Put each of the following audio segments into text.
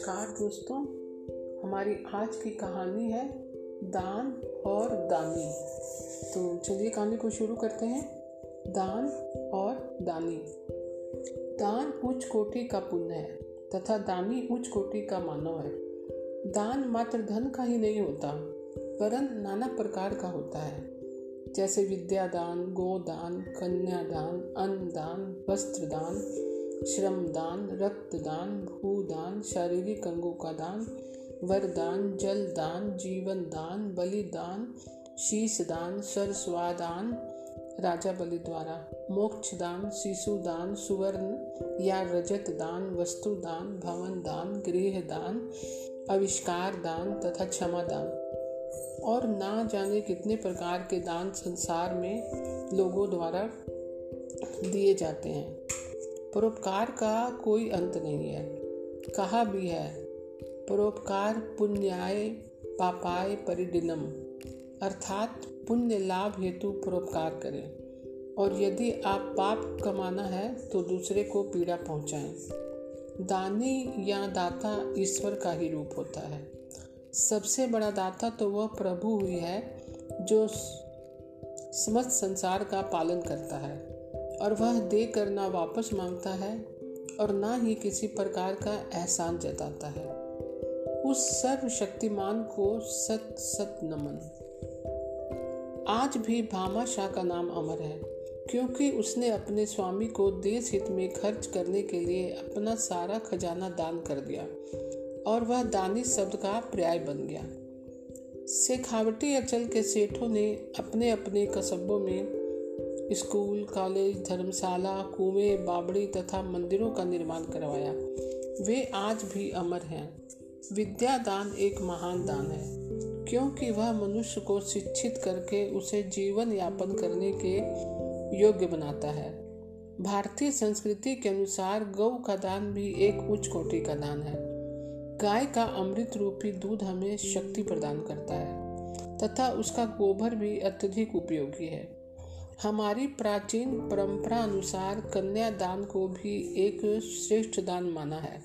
नमस्कार दोस्तों, हमारी आज की कहानी है दान और दानी। तो चलिए कहानी को शुरू करते हैं। दान और दानी। दान उच्च कोटि का पुण्य है, तथा दानी उच्च कोटि का मानव है। दान मात्र धन का ही नहीं होता, वरन नाना प्रकार का होता है। जैसे विद्यादान, गोदान, कन्यादान अन्न दान वस्त्र दान श्रम दान रक्तदान, भूदान, शारीरिक अंगों का दान, वरदान जल दान जीवन दान बलिदान शीश दान सरस्वादान, राजा बलि द्वारा मोक्ष दान शिशु दान सुवर्ण या रजत दान वस्तु दान भवन दान गृह दान आविष्कार दान तथा क्षमा दान और ना जाने कितने प्रकार के दान संसार में लोगों द्वारा दिए जाते हैं। परोपकार का कोई अंत नहीं है। कहा भी है, परोपकार पुण्याय पापाय परिडिनम अर्थात पुण्य लाभ हेतु परोपकार करें। और यदि आप पाप कमाना है तो दूसरे को पीड़ा पहुंचाएँ। दानी या दाता ईश्वर का ही रूप होता है। सबसे बड़ा दाता तो वह प्रभु ही है, जो समस्त संसार का पालन करता है। और वह दे कर ना वापस माँगता है और ना ही किसी प्रकार का एहसान जताता है। उस सर्वशक्तिमान को सत सत नमन। आज भी भामा शाह का नाम अमर है, क्योंकि उसने अपने स्वामी को देश हित में खर्च करने के लिए अपना सारा खजाना दान कर दिया और वह दानी शब्द का पर्याय बन गया। शेखावटी अचल के सेठों ने अपने अपने कस्बों में स्कूल, कॉलेज, धर्मशाला, कुएँ बाबड़ी तथा मंदिरों का निर्माण करवाया। वे आज भी अमर हैं। विद्या दान एक महान दान है, क्योंकि वह मनुष्य को शिक्षित करके उसे जीवन यापन करने के योग्य बनाता है। भारतीय संस्कृति के अनुसार गौ का दान भी एक उच्च कोटि का दान है। गाय का अमृत रूपी दूध हमें शक्ति प्रदान करता है, तथा उसका गोबर भी अत्यधिक उपयोगी है। हमारी प्राचीन परंपरा अनुसार कन्यादान को भी एक श्रेष्ठ दान माना है।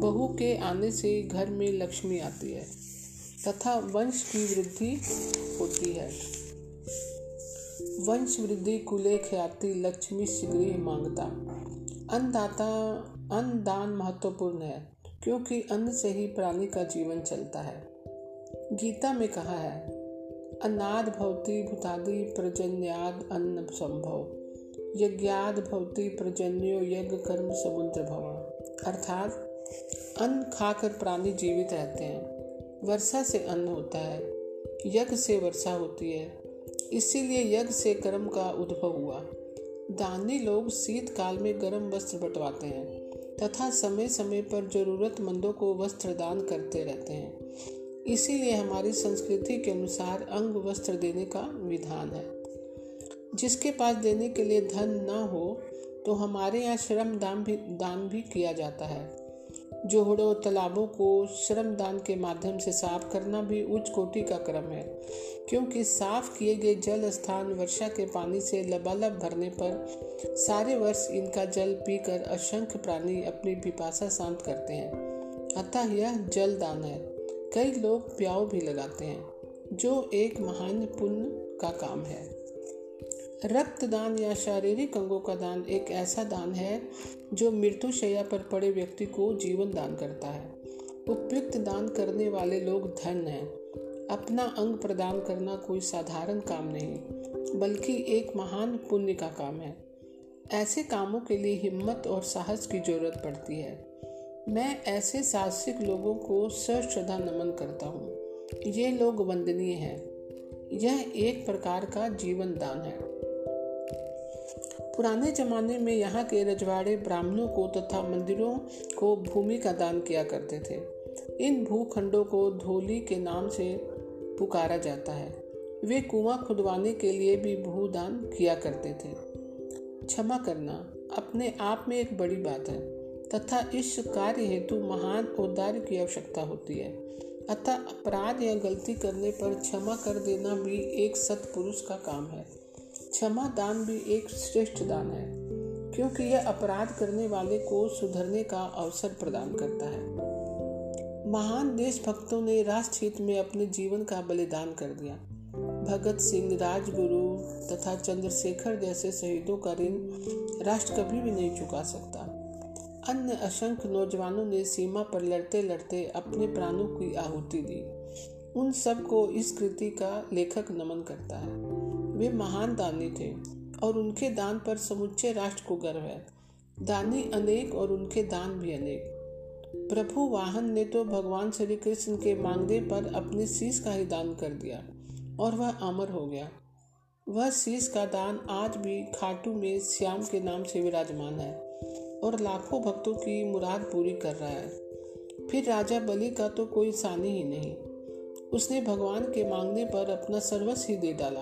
बहू के आने से घर में लक्ष्मी आती है तथा वंश की वृद्धि होती है। वंश वृद्धि कुले ख्याति लक्ष्मी शीघ्र माँगता। अन्नदाता अन्न दान महत्वपूर्ण है, क्योंकि अन्न से ही प्राणी का जीवन चलता है। गीता में कहा है अन्नाद भवती भूतादि प्रजन्याद अन्न संभव यज्ञाद भवती प्रजन्यो यज्ञ कर्म समुद्र भव अर्थात, अन्न खाकर प्राणी जीवित रहते हैं। वर्षा से अन्न होता है, यज्ञ से वर्षा होती है। इसीलिए यज्ञ से कर्म का उद्भव हुआ। दानी लोग शीतकाल में गर्म वस्त्र बंटवाते हैं, तथा समय समय पर जरूरतमंदों को वस्त्र दान करते रहते हैं। इसीलिए हमारी संस्कृति के अनुसार अंग वस्त्र देने का विधान है। जिसके पास देने के लिए धन न हो तो हमारे यहाँ श्रम दान भी दान भी किया जाता है। जोहड़ों, तालाबों को श्रम दान के माध्यम से साफ़ करना भी उच्च कोटि का क्रम है। क्योंकि साफ़ किए गए जल स्थान वर्षा के पानी से लबालब भरने पर सारे वर्ष इनका जल पीकर असंख्य प्राणी अपनी पिपासा शांत करते हैं। अतः यह जल दान है। कई लोग प्याव भी लगाते हैं, जो एक महान पुण्य का काम है। रक्तदान या शारीरिक अंगों का दान एक ऐसा दान है, जो मृत्यु शैया पर पड़े व्यक्ति को जीवन दान करता है। उपयुक्त दान करने वाले लोग धन हैं। अपना अंग प्रदान करना कोई साधारण काम नहीं, बल्कि एक महान पुण्य का काम है। ऐसे कामों के लिए हिम्मत और साहस की ज़रूरत पड़ती है। मैं ऐसे साहसिक लोगों को सश्रद्धा नमन करता हूँ। ये लोग वंदनीय हैं। यह एक प्रकार का जीवन दान है। पुराने जमाने में यहाँ के रजवाड़े ब्राह्मणों को तथा मंदिरों को भूमि का दान किया करते थे। इन भूखंडों को धोली के नाम से पुकारा जाता है। वे कुआँ खुदवाने के लिए भी भूदान किया करते थे। क्षमा करना अपने आप में एक बड़ी बात है। तथा इस कार्य हेतु महान औदार्य की आवश्यकता होती है। अतः अपराध या गलती करने पर क्षमा कर देना भी एक सत्पुरुष का काम है। क्षमा दान भी एक श्रेष्ठ दान है, क्योंकि यह अपराध करने वाले को सुधरने का अवसर प्रदान करता है। महान देशभक्तों ने राष्ट्र हित में अपने जीवन का बलिदान कर दिया। भगत सिंह, राजगुरु तथा चंद्रशेखर जैसे शहीदों का ऋण राष्ट्र कभी भी नहीं चुका सकता। अन्य असंख्य नौजवानों ने सीमा पर लड़ते लड़ते अपने प्राणों की आहुति दी। उन सबको इस कृति का लेखक नमन करता है। वे महान दानी थे और उनके दान पर समुच्चे राष्ट्र को गर्व है। दानी अनेक और उनके दान भी अनेक। प्रभु वाहन ने तो भगवान श्री कृष्ण के मांगने पर अपने शीश का ही दान कर दिया और वह अमर हो गया। वह शीश का दान आज भी खाटू में श्याम के नाम से विराजमान है। और लाखों भक्तों की मुराद पूरी कर रहा है। फिर राजा बलि का तो कोई सानी ही नहीं। उसने भगवान के मांगने पर अपना सर्वस्व ही दे डाला,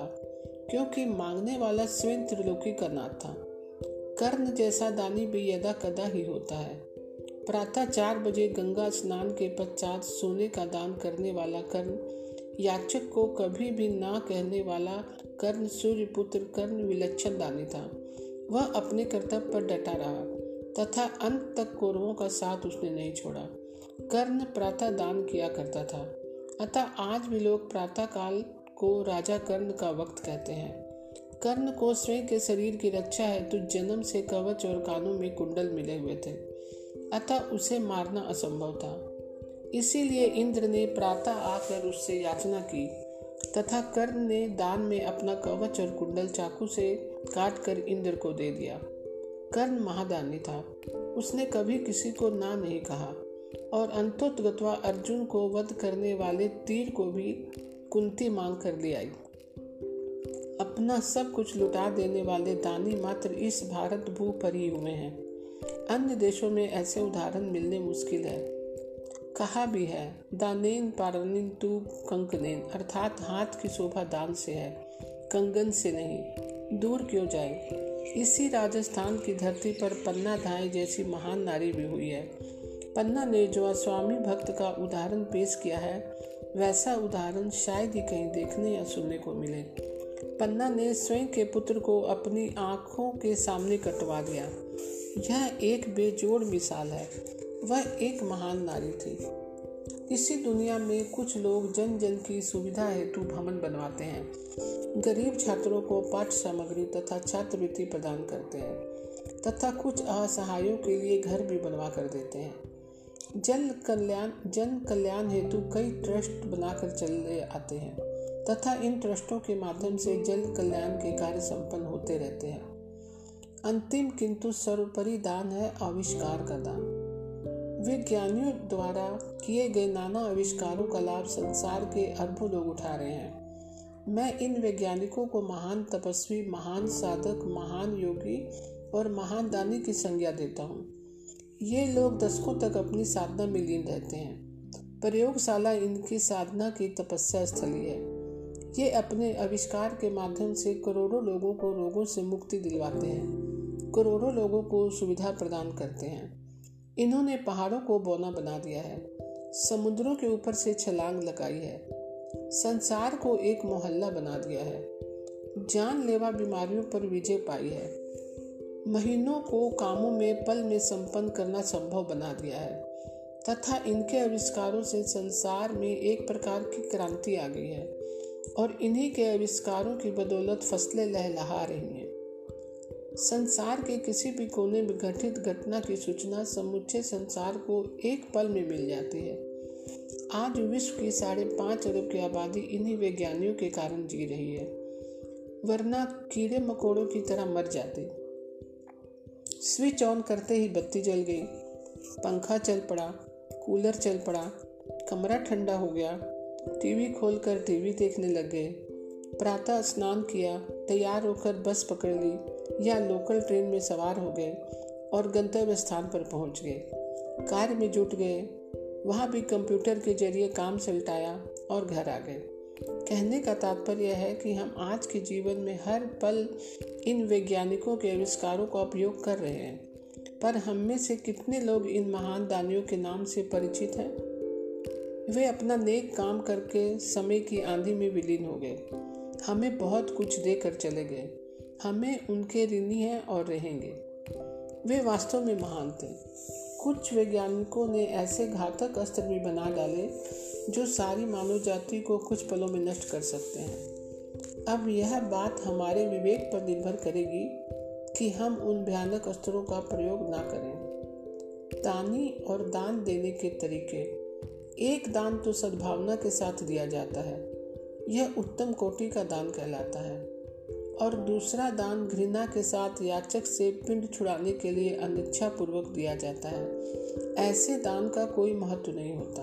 क्योंकि मांगने वाला स्वयं त्रिलोकी का नाथ था। कर्ण जैसा दानी भी यदा कदा ही होता है। प्रातः चार बजे गंगा स्नान के पश्चात सोने का दान करने वाला कर्ण, याचक को कभी भी ना कहने वाला कर्ण सूर्य पुत्र कर्ण विलक्षण दानी था। वह अपने कर्तव्य पर डटा रहा। तथा अंत तक कौरवों का साथ उसने नहीं छोड़ा। कर्ण प्रातः दान किया करता था। अतः आज भी लोग प्रातः काल को राजा कर्ण का वक्त कहते हैं। कर्ण को स्वयं के शरीर की रक्षा है तो जन्म से कवच और कानों में कुंडल मिले हुए थे। अतः उसे मारना असंभव था। इसीलिए इंद्र ने प्रातः आकर उससे याचना की तथा कर्ण ने दान में अपना कवच और कुंडल चाकू से काट कर इंद्र को दे दिया। कर्ण महादानी था। उसने कभी किसी को ना नहीं कहा और अंतोत्गत्वा अर्जुन को वध करने वाले तीर को भी कुंती मांग कर ले आई। अपना सब कुछ लुटा देने वाले दानी मात्र इस भारत भू पर ही हुए हैं। अन्य देशों में ऐसे उदाहरण मिलने मुश्किल है। कहा भी है, दानेन पारनिन तू कंकनेन, अर्थात हाथ की शोभा दान से है, कंगन से नहीं, दूर क्यों जाए? इसी राजस्थान की धरती पर पन्ना धाई जैसी महान नारी भी हुई है। पन्ना ने जो स्वामी भक्त का उदाहरण पेश किया है, वैसा उदाहरण शायद ही कहीं देखने या सुनने को मिले। पन्ना ने स्वयं के पुत्र को अपनी आँखों के सामने कटवा दिया। यह एक बेजोड़ मिसाल है। वह एक महान नारी थी। इसी दुनिया में कुछ लोग जन जन की सुविधा हेतु भवन बनवाते हैं। गरीब छात्रों को पाठ्य सामग्री तथा छात्रवृत्ति प्रदान करते हैं, तथा कुछ असहायों के लिए घर भी बनवा कर देते हैं। जन कल्याण जन कल्याण हेतु कई ट्रस्ट बनाकर चले आते हैं, तथा इन ट्रस्टों के माध्यम से जल कल्याण के कार्य संपन्न होते रहते हैं। अंतिम किंतु सर्वोपरि दान है आविष्कार का दान। विज्ञानियों द्वारा किए गए नाना आविष्कारों का लाभ संसार के अरबों लोग उठा रहे हैं। मैं इन वैज्ञानिकों को महान तपस्वी, महान साधक, महान योगी और महान दानी की संज्ञा देता हूँ। ये लोग दशकों तक अपनी साधना में लीन रहते हैं। प्रयोगशाला इनकी साधना की तपस्या स्थली है। ये अपने आविष्कार के माध्यम से करोड़ों लोगों को रोगों से मुक्ति दिलवाते हैं। करोड़ों लोगों को सुविधा प्रदान करते हैं। इन्होंने पहाड़ों को बौना बना दिया है, समुद्रों के ऊपर से छलांग लगाई है, संसार को एक मोहल्ला बना दिया है, जानलेवा बीमारियों पर विजय पाई है, महीनों को कामों में पल में संपन्न करना संभव बना दिया है, तथा इनके आविष्कारों से संसार में एक प्रकार की क्रांति आ गई है, और इन्हीं के आविष्कारों की बदौलत फ़सलें लहलहा रही हैं। संसार के किसी भी कोने में घटित घटना की सूचना समुचे संसार को एक पल में मिल जाती है। आज विश्व की साढ़े पाँच अरब की आबादी इन्हीं वैज्ञानियों के कारण जी रही है, वरना कीड़े मकोड़ों की तरह मर जाते। स्विच ऑन करते ही बत्ती जल गई, पंखा चल पड़ा, कूलर चल पड़ा, कमरा ठंडा हो गया, टीवी खोलकर टीवी देखने लग गए, प्रातः स्नान किया, तैयार होकर बस पकड़ ली या लोकल ट्रेन में सवार हो गए और गंतव्य स्थान पर पहुँच गए। कार्य में जुट गए। वहाँ भी कंप्यूटर के ज़रिए काम सलटाया और घर आ गए। कहने का तात्पर्य है कि हम आज के जीवन में हर पल इन वैज्ञानिकों के आविष्कारों का उपयोग कर रहे हैं। पर हम में से कितने लोग इन महान दानियों के नाम से परिचित हैं? वे अपना नेक काम करके समय की आंधी में विलीन हो गए। हमें बहुत कुछ देकर चले गए। हमें उनके ऋणी हैं और रहेंगे। वे वास्तव में महान थे। कुछ वैज्ञानिकों ने ऐसे घातक अस्त्र भी बना डाले, जो सारी मानव जाति को कुछ पलों में नष्ट कर सकते हैं। अब यह बात हमारे विवेक पर निर्भर करेगी कि हम उन भयानक अस्त्रों का प्रयोग ना करें। दानी और दान देने के तरीके। एक दान तो सद्भावना के साथ दिया जाता है। यह उत्तम कोटि का दान कहलाता है। और दूसरा दान घृणा के साथ याचक से पिंड छुड़ाने के लिए अनिच्छा पूर्वक दिया जाता है। ऐसे दान का कोई महत्व नहीं होता।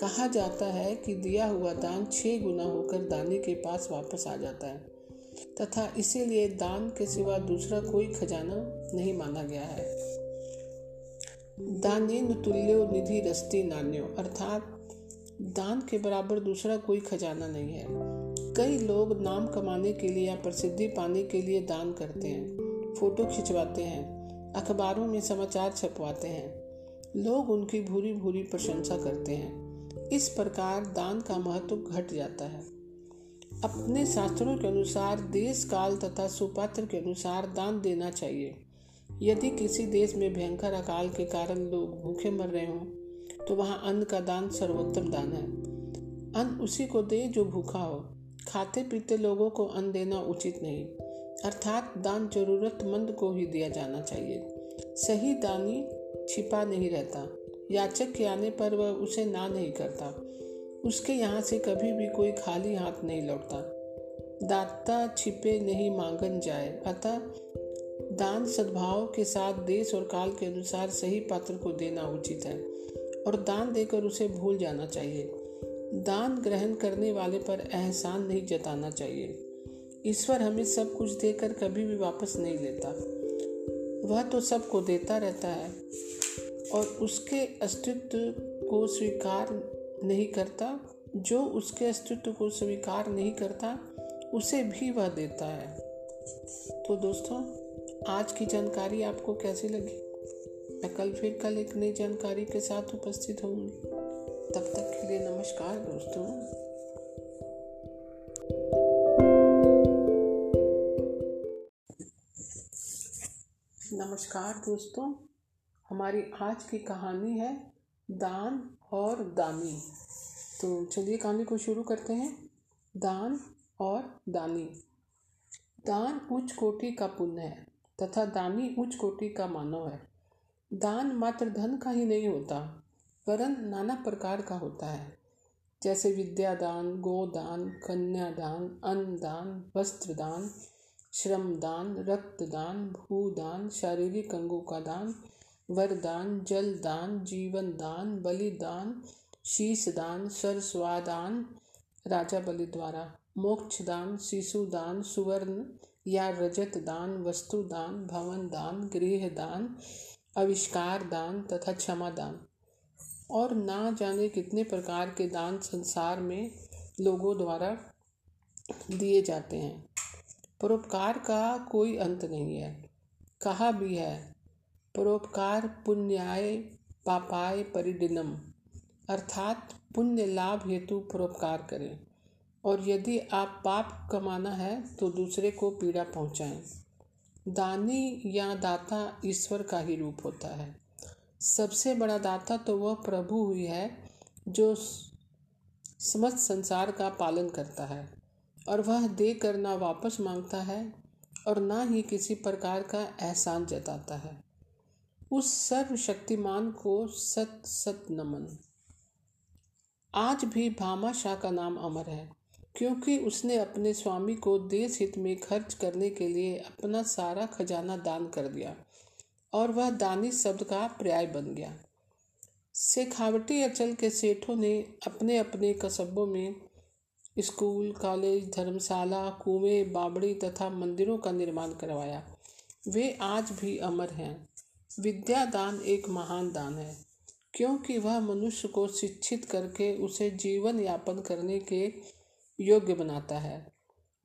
कहा जाता है कि दिया हुआ दान छह गुना होकर दानी के पास वापस आ जाता है। तथा इसीलिए दान के सिवा दूसरा कोई खजाना नहीं माना गया है। दाने तुल्यो निधि रस्ती नान्यो। अर्थात, दान के बराबर दूसरा कोई खजाना नहीं है। कई लोग नाम कमाने के लिए या प्रसिद्धि पाने के लिए दान करते हैं, फ़ोटो खिंचवाते हैं, अखबारों में समाचार छपवाते हैं। लोग उनकी भूरी भूरी प्रशंसा करते हैं। इस प्रकार दान का महत्व घट जाता है। अपने शास्त्रों के अनुसार देश काल तथा सुपात्र के अनुसार दान देना चाहिए। यदि किसी देश में भयंकर अकाल के कारण लोग भूखे मर रहे हों तो वहाँ अन्न का दान सर्वोत्तम दान है। अन्न उसी को दे जो भूखा हो। खाते पीते लोगों को अन्न देना उचित नहीं। अर्थात दान जरूरतमंद को ही दिया जाना चाहिए। सही दानी छिपा नहीं रहता। याचक के आने पर वह उसे ना नहीं करता। उसके यहाँ से कभी भी कोई खाली हाथ नहीं लौटता। दाता छिपे नहीं मांगन जाए। अतः दान सद्भाव के साथ देश और काल के अनुसार सही पात्र को देना उचित है और दान देकर उसे भूल जाना चाहिए। दान ग्रहण करने वाले पर एहसान नहीं जताना चाहिए। ईश्वर हमें सब कुछ देकर कभी भी वापस नहीं लेता। वह तो सबको देता रहता है और उसके अस्तित्व को स्वीकार नहीं करता। जो उसके अस्तित्व को स्वीकार नहीं करता, उसे भी वह देता है। तो दोस्तों, आज की जानकारी आपको कैसी लगी? मैं कल फिर कल एक नई जानकारी के साथ उपस्थित होंगी तब तक के लिए नमस्कार दोस्तों। नमस्कार दोस्तों, हमारी आज की कहानी है दान और दानी। तो चलिए कहानी को शुरू करते हैं। दान और दानी। दान उच्च कोटि का पुण्य है, तथा दानी उच्च कोटि का मानव है। दान मात्र धन का ही नहीं होता वरन नाना प्रकार का होता है। जैसे विद्यादान, गोदान, कन्यादान, अन्नदान, वस्त्रदान, श्रमदान, रक्तदान, भूदान, शारीरिक अंगों का दान, वरदान, जलदान, जीवनदान, बलिदान, शीशदान, सरस्वादान, राजा बलि द्वारा, मोक्षदान, शिशुदान, सुवर्ण या रजत दान वस्तुदान भवन दान गृह दान आविष्कार दान तथा क्षमा दान और ना जाने कितने प्रकार के दान संसार में लोगों द्वारा दिए जाते हैं। परोपकार का कोई अंत नहीं है। कहा भी है, परोपकार पुण्याय पापाय परिडिनम अर्थात पुण्य लाभ हेतु परोपकार करें। और यदि आप पाप कमाना है तो दूसरे को पीड़ा पहुंचाएँ। दानी या दाता ईश्वर का ही रूप होता है। सबसे बड़ा दाता तो वह प्रभु हुई है, जो समस्त संसार का पालन करता है, और वह दे कर ना वापस माँगता है, और ना ही किसी प्रकार का एहसान जताता है। उस सर्वशक्तिमान को सत सत नमन। आज भी भामा शाह का नाम अमर है, क्योंकि उसने अपने स्वामी को देश हित में खर्च करने के लिए अपना सारा खजाना दान कर दिया। और वह दानी शब्द का पर्याय बन गया। शेखावटी अचल के सेठों ने अपने अपने कस्बों में स्कूल, कॉलेज, धर्मशाला, कुएँ, बाबड़ी तथा मंदिरों का निर्माण करवाया। वे आज भी अमर हैं। विद्या दान एक महान दान है, क्योंकि वह मनुष्य को शिक्षित करके उसे जीवन यापन करने के योग्य बनाता है।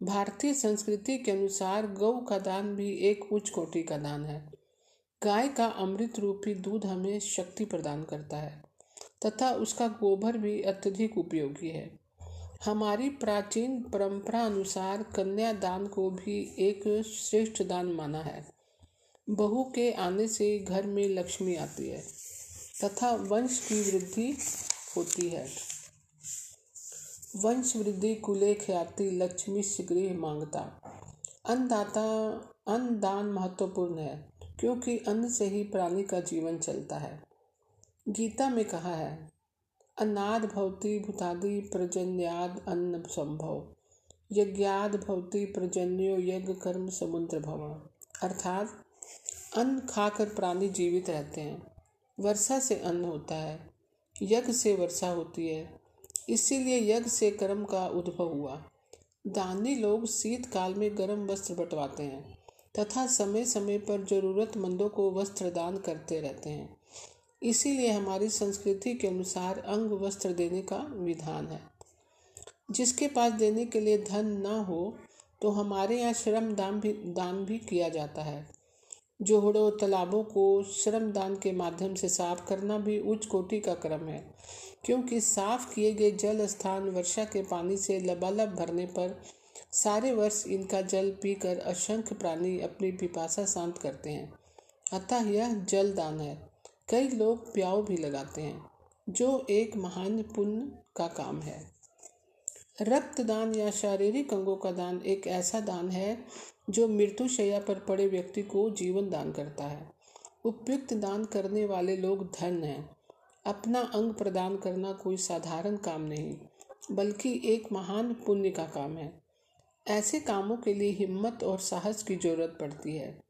भारतीय संस्कृति के अनुसार गौ का दान भी एक उच्च कोटि का दान है। गाय का अमृत रूपी दूध हमें शक्ति प्रदान करता है, तथा उसका गोबर भी अत्यधिक उपयोगी है। हमारी प्राचीन परंपरा अनुसार कन्या दान को भी एक श्रेष्ठ दान माना है। बहू के आने से घर में लक्ष्मी आती है, तथा वंश की वृद्धि होती है। वंश वृद्धि कुले ख्याति लक्ष्मी शीघ्र माँगता। अन्नदाता, अन्नदान महत्वपूर्ण है। क्योंकि अन्न से ही प्राणी का जीवन चलता है। गीता में कहा है अन्नाद भवती भूतादि प्रजन्याद अन्न संभव। यज्ञाद भवती प्रजन्यो यज्ञ कर्म समुद्र भव। अर्थात, अन्न खाकर प्राणी जीवित रहते हैं। वर्षा से अन्न होता है, यज्ञ से वर्षा होती है। इसीलिए यज्ञ से कर्म का उद्भव हुआ। दानी लोग शीतकाल में गर्म वस्त्र बंटवाते हैं। तथा समय समय पर जरूरतमंदों को वस्त्र दान करते रहते हैं। इसीलिए हमारी संस्कृति के अनुसार अंग वस्त्र देने का विधान है। जिसके पास देने के लिए धन न हो तो हमारे यहाँ श्रम दान भी दान भी किया जाता है। जोहड़ों, तालाबों को श्रम दान के माध्यम से साफ़ करना भी उच्च कोटि का क्रम है, क्योंकि साफ़ किए गए जल स्थान वर्षा के पानी से लबालब भरने पर सारे वर्ष इनका जल पीकर असंख्य प्राणी अपनी पिपासा शांत करते हैं। अतः यह जल दान है। कई लोग प्याव भी लगाते हैं, जो एक महान पुण्य का काम है। रक्तदान या शारीरिक अंगों का दान एक ऐसा दान है, जो मृत्युशैया पर पड़े व्यक्ति को जीवन दान करता है। उपयुक्त दान करने वाले लोग धन हैं। अपना अंग प्रदान करना कोई साधारण काम नहीं, बल्कि एक महान पुण्य का काम है। ऐसे कामों के लिए हिम्मत और साहस की ज़रूरत पड़ती है।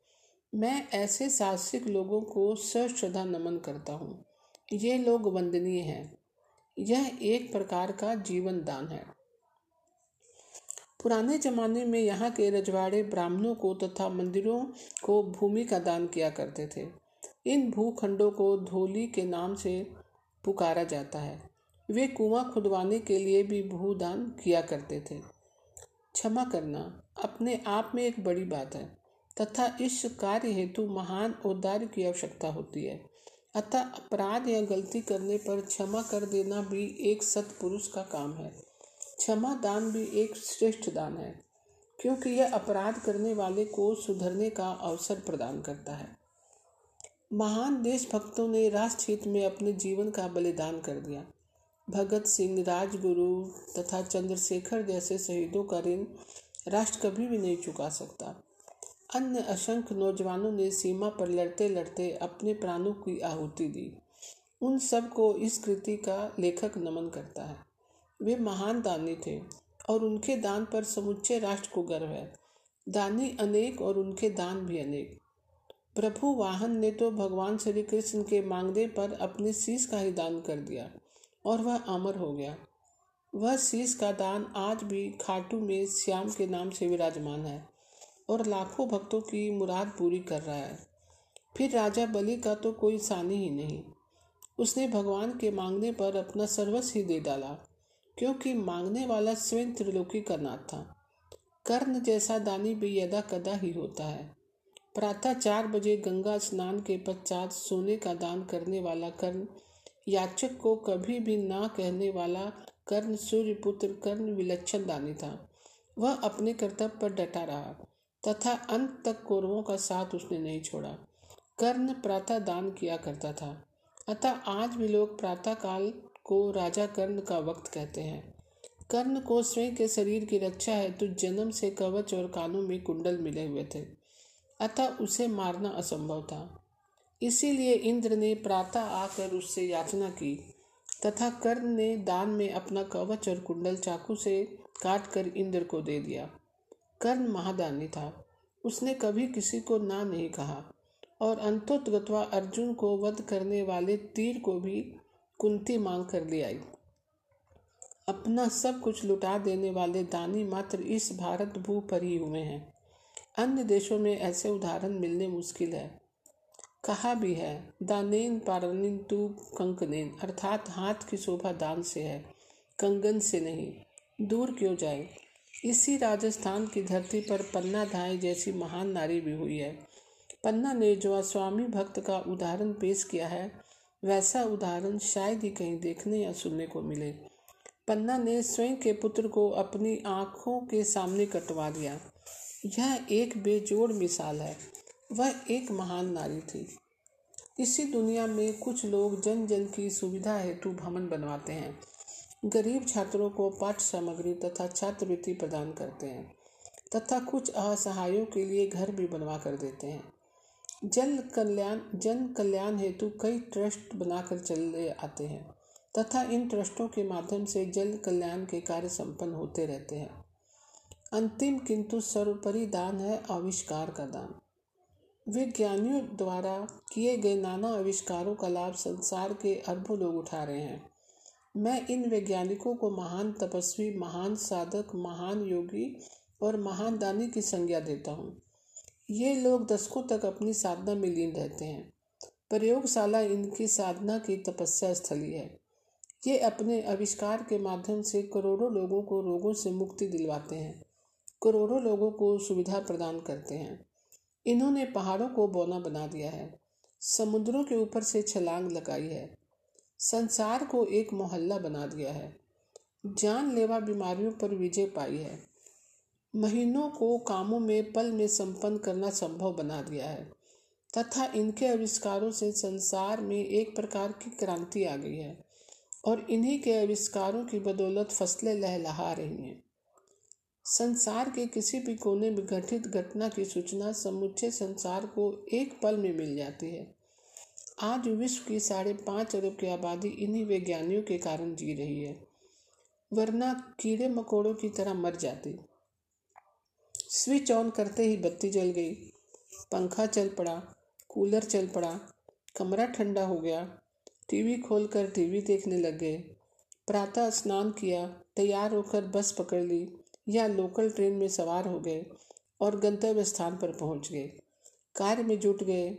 मैं ऐसे साहसिक लोगों को सश्रद्धा नमन करता हूँ। ये लोग वंदनीय हैं। यह एक प्रकार का जीवन दान है। पुराने जमाने में यहाँ के रजवाड़े ब्राह्मणों को तथा मंदिरों को भूमि का दान किया करते थे। इन भूखंडों को धोली के नाम से पुकारा जाता है। वे कुआँ खुदवाने के लिए भी भूदान किया करते थे। क्षमा करना अपने आप में एक बड़ी बात है, तथा इस कार्य हेतु महान औदार्य की आवश्यकता होती है। अतः अपराध या गलती करने पर क्षमा कर देना भी एक सत्पुरुष का काम है। क्षमा दान भी एक श्रेष्ठ दान है, क्योंकि यह अपराध करने वाले को सुधरने का अवसर प्रदान करता है। महान देशभक्तों ने राष्ट्र हित में अपने जीवन का बलिदान कर दिया। भगत सिंह, राजगुरु तथा चंद्रशेखर जैसे शहीदों का ऋण राष्ट्र कभी भी नहीं चुका सकता। अन्य असंख्य नौजवानों ने सीमा पर लड़ते लड़ते अपने प्राणों की आहुति दी। उन सबको इस कृति का लेखक नमन करता है। वे महान दानी थे और उनके दान पर समुच्चे राष्ट्र को गर्व है। दानी अनेक और उनके दान भी अनेक। प्रभु वाहन ने तो भगवान श्री कृष्ण के मांगने पर अपने शीश का ही दान कर दिया। और वह अमर हो गया। वह शीश का दान आज भी खाटू में श्याम के नाम से विराजमान है और लाखों भक्तों की मुराद पूरी कर रहा है। फिर राजा बलि का तो कोई सानी ही नहीं। उसने भगवान के मांगने पर अपना सर्वस्व ही दे डाला, क्योंकि मांगने वाला स्वयं त्रिलोकी का नाथ था। कर्ण जैसा दानी भी यदा कदा ही होता है। प्रातः चार बजे गंगा स्नान के पश्चात सोने का दान करने वाला कर्ण याचक को कभी भी ना कहने वाला कर्ण सूर्य पुत्र कर्ण विलक्षण दानी था। वह अपने कर्तव्य पर डटा रहा, तथा अंत तक कौरवों का साथ उसने नहीं छोड़ा। कर्ण प्रातः दान किया करता था। अतः आज भी लोग प्रातः काल को राजा कर्ण का वक्त कहते हैं। कर्ण को स्वयं के शरीर की रक्षा है तो जन्म से कवच और कानों में कुंडल मिले हुए थे। अतः उसे मारना असंभव था। इसीलिए इंद्र ने प्रातः आकर उससे याचना की, तथा कर्ण ने दान में अपना कवच और कुंडल चाकू से काट कर इंद्र को दे दिया। कर्ण महादानी था। उसने कभी किसी को ना नहीं कहा, और अंतोत्गत्वा अर्जुन को वध करने वाले तीर को भी कुंती मांग कर ले आई। अपना सब कुछ लुटा देने वाले दानी मात्र इस भारत भू पर ही हुए हैं। अन्य देशों में ऐसे उदाहरण मिलने मुश्किल है। कहा भी है, दानेन पारनिन तू कंकनेन, अर्थात हाथ की शोभा दान से है, कंगन से नहीं, दूर क्यों जाए? इसी राजस्थान की धरती पर पन्ना धाई जैसी महान नारी भी हुई है। पन्ना ने जो स्वामी भक्त का उदाहरण पेश किया है, वैसा उदाहरण शायद ही कहीं देखने या सुनने को मिले। पन्ना ने स्वयं के पुत्र को अपनी आँखों के सामने कटवा दिया। यह एक बेजोड़ मिसाल है। वह एक महान नारी थी। इसी दुनिया में कुछ लोग जन जन की सुविधा हेतु भवन बनवाते हैं। गरीब छात्रों को पाठ्य सामग्री तथा छात्रवृत्ति प्रदान करते हैं तथा कुछ असहायों के लिए घर भी बनवा कर देते हैं। जन कल्याण जन कल्याण हेतु कई ट्रस्ट बनाकर चले आते हैं तथा इन ट्रस्टों के माध्यम से जल कल्याण के कार्य संपन्न होते रहते हैं। अंतिम किंतु सर्वोपरि दान है आविष्कार का दान। विज्ञानियों द्वारा किए गए नाना आविष्कारों का लाभ संसार के अरबों लोग उठा रहे हैं। मैं इन वैज्ञानिकों को महान तपस्वी, महान साधक, महान योगी और महान दानी की संज्ञा देता हूँ। ये लोग दशकों तक अपनी साधना में लीन रहते हैं। प्रयोगशाला इनकी साधना की तपस्या स्थली है। ये अपने आविष्कार के माध्यम से करोड़ों लोगों को रोगों से मुक्ति दिलवाते हैं। करोड़ों लोगों को सुविधा प्रदान करते हैं। इन्होंने पहाड़ों को बौना बना दिया है, समुद्रों के ऊपर से छलांग लगाई है, संसार को एक मोहल्ला बना दिया है, जानलेवा बीमारियों पर विजय पाई है, महीनों को कामों में पल में संपन्न करना संभव बना दिया है, तथा इनके आविष्कारों से संसार में एक प्रकार की क्रांति आ गई है, और इन्हीं के आविष्कारों की बदौलत फ़सलें लहलहा रही हैं। संसार के किसी भी कोने में घटित घटना की सूचना समुचे संसार को एक पल में मिल जाती है। आज विश्व की साढ़े पाँच अरब की आबादी इन्हीं वैज्ञानियों के कारण जी रही है, वरना कीड़े मकोड़ों की तरह मर जाती। स्विच ऑन करते ही बत्ती जल गई, पंखा चल पड़ा, कूलर चल पड़ा, कमरा ठंडा हो गया, टीवी खोलकर टीवी देखने लग गए, प्रातः स्नान किया, तैयार होकर बस पकड़ ली या लोकल ट्रेन में सवार हो गए और गंतव्य स्थान पर पहुँच गए। कार्य में जुट गए।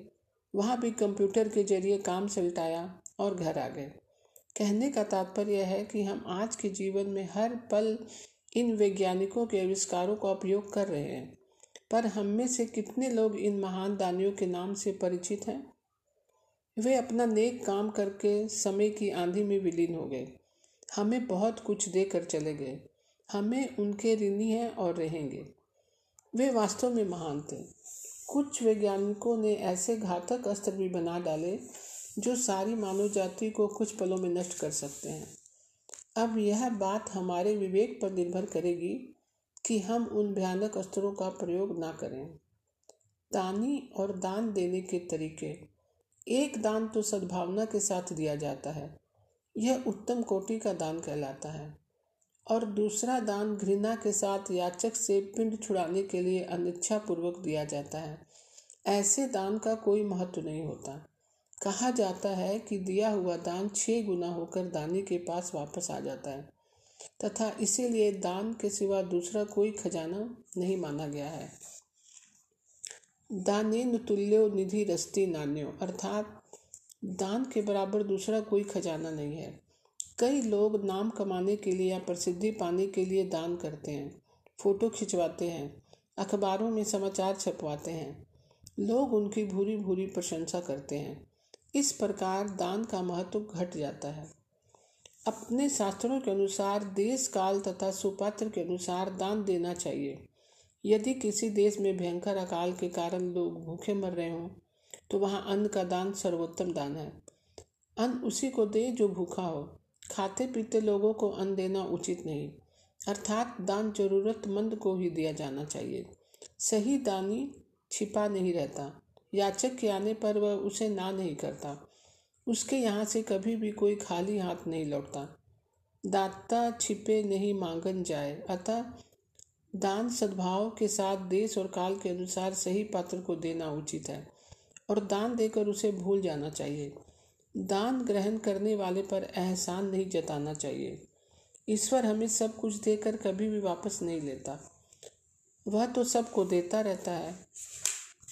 वहाँ भी कंप्यूटर के ज़रिए काम सलटाया और घर आ गए। कहने का तात्पर्य है कि हम आज के जीवन में हर पल इन वैज्ञानिकों के आविष्कारों का उपयोग कर रहे हैं। पर हम में से कितने लोग इन महान दानियों के नाम से परिचित हैं? वे अपना नेक काम करके समय की आंधी में विलीन हो गए। हमें बहुत कुछ देकर चले गए। हमें उनके ऋणी हैं और रहेंगे। वे वास्तव में महान थे। कुछ वैज्ञानिकों ने ऐसे घातक अस्त्र भी बना डाले, जो सारी मानव जाति को कुछ पलों में नष्ट कर सकते हैं। अब यह बात हमारे विवेक पर निर्भर करेगी कि हम उन भयानक अस्त्रों का प्रयोग ना करें। दानी और दान देने के तरीके। एक दान तो सद्भावना के साथ दिया जाता है। यह उत्तम कोटि का दान कहलाता है। और दूसरा दान घृणा के साथ याचक से पिंड छुड़ाने के लिए अनिच्छा पूर्वक दिया जाता है। ऐसे दान का कोई महत्व नहीं होता। कहा जाता है कि दिया हुआ दान छह गुना होकर दानी के पास वापस आ जाता है। तथा इसीलिए दान के सिवा दूसरा कोई खजाना नहीं माना गया है। दाने तुल्यो निधि रस्ती नान्यो। अर्थात, दान के बराबर दूसरा कोई खजाना नहीं है। कई लोग नाम कमाने के लिए या प्रसिद्धि पाने के लिए दान करते हैं, फ़ोटो खिंचवाते हैं, अखबारों में समाचार छपवाते हैं। लोग उनकी भूरी भूरी प्रशंसा करते हैं। इस प्रकार दान का महत्व घट जाता है। अपने शास्त्रों के अनुसार देश काल तथा सुपात्र के अनुसार दान देना चाहिए। यदि किसी देश में भयंकर अकाल के कारण लोग भूखे मर रहे हों तो वहाँ अन्न का दान सर्वोत्तम दान है। अन्न उसी को दे जो भूखा हो। खाते पीते लोगों को अन्न देना उचित नहीं। अर्थात दान जरूरतमंद को ही दिया जाना चाहिए। सही दानी छिपा नहीं रहता। याचक के आने पर वह उसे ना नहीं करता। उसके यहाँ से कभी भी कोई खाली हाथ नहीं लौटता। दाता छिपे नहीं मांगन जाए। अतः दान सद्भाव के साथ देश और काल के अनुसार सही पात्र को देना उचित है और दान देकर उसे भूल जाना चाहिए। दान ग्रहण करने वाले पर एहसान नहीं जताना चाहिए। ईश्वर हमें सब कुछ देकर कभी भी वापस नहीं लेता। वह तो सबको देता रहता है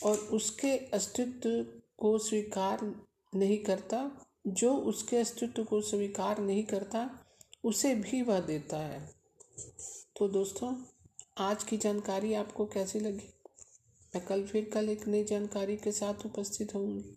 और उसके अस्तित्व को स्वीकार नहीं करता। जो उसके अस्तित्व को स्वीकार नहीं करता, उसे भी वह देता है। तो दोस्तों, आज की जानकारी आपको कैसी लगी? मैं कल फिर कल एक नई जानकारी के साथ उपस्थित होंगी